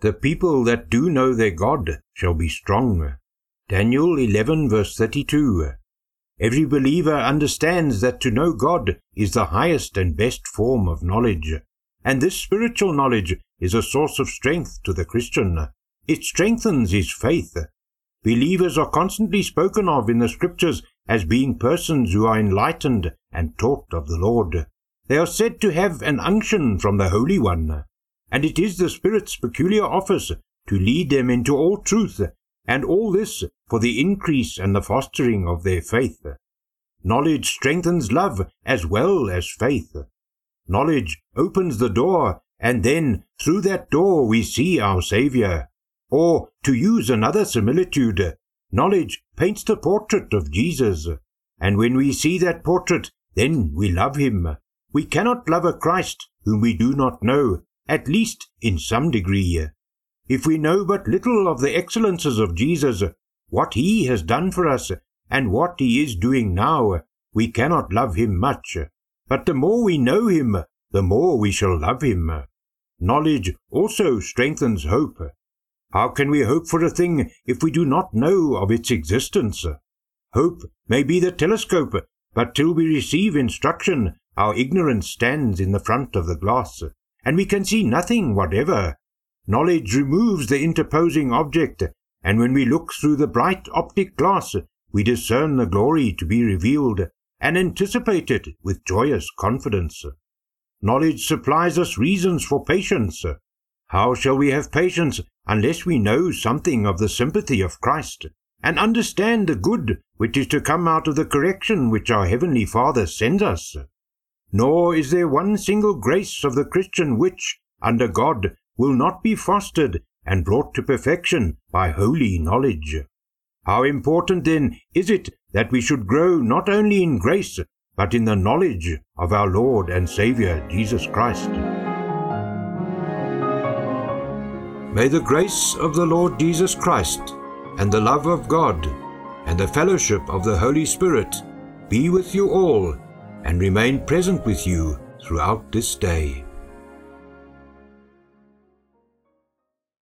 The people that do know their God shall be strong. Daniel 11 verse 32. Every believer understands that to know God is the highest and best form of knowledge, and this spiritual knowledge is a source of strength to the Christian. It strengthens his faith. Believers are constantly spoken of in the scriptures as being persons who are enlightened and taught of the Lord. They are said to have an unction from the Holy One and it is the Spirit's peculiar office to lead them into all truth, and all this for the increase and the fostering of their faith. Knowledge strengthens love as well as faith. Knowledge opens the door, and then through that door we see our Saviour. Or, to use another similitude, knowledge paints the portrait of Jesus, and when we see that portrait, then we love him. We cannot love a Christ whom we do not know, at least in some degree. If we know but little of the excellences of Jesus, what he has done for us, and what he is doing now, we cannot love him much. But the more we know him, the more we shall love him. Knowledge also strengthens hope. How can we hope for a thing if we do not know of its existence? Hope may be the telescope, but till we receive instruction, our ignorance stands in the front of the glass and we can see nothing whatever. Knowledge removes the interposing object, and when we look through the bright optic glass, we discern the glory to be revealed, and anticipate it with joyous confidence. Knowledge supplies us reasons for patience. How shall we have patience unless we know something of the sympathy of Christ, and understand the good which is to come out of the correction which our Heavenly Father sends us? Nor is there one single grace of the Christian which, under God, will not be fostered and brought to perfection by holy knowledge. How important then is it that we should grow not only in grace, but in the knowledge of our Lord and Saviour Jesus Christ. May the grace of the Lord Jesus Christ, and the love of God, and the fellowship of the Holy Spirit be with you all and remain present with you throughout this day.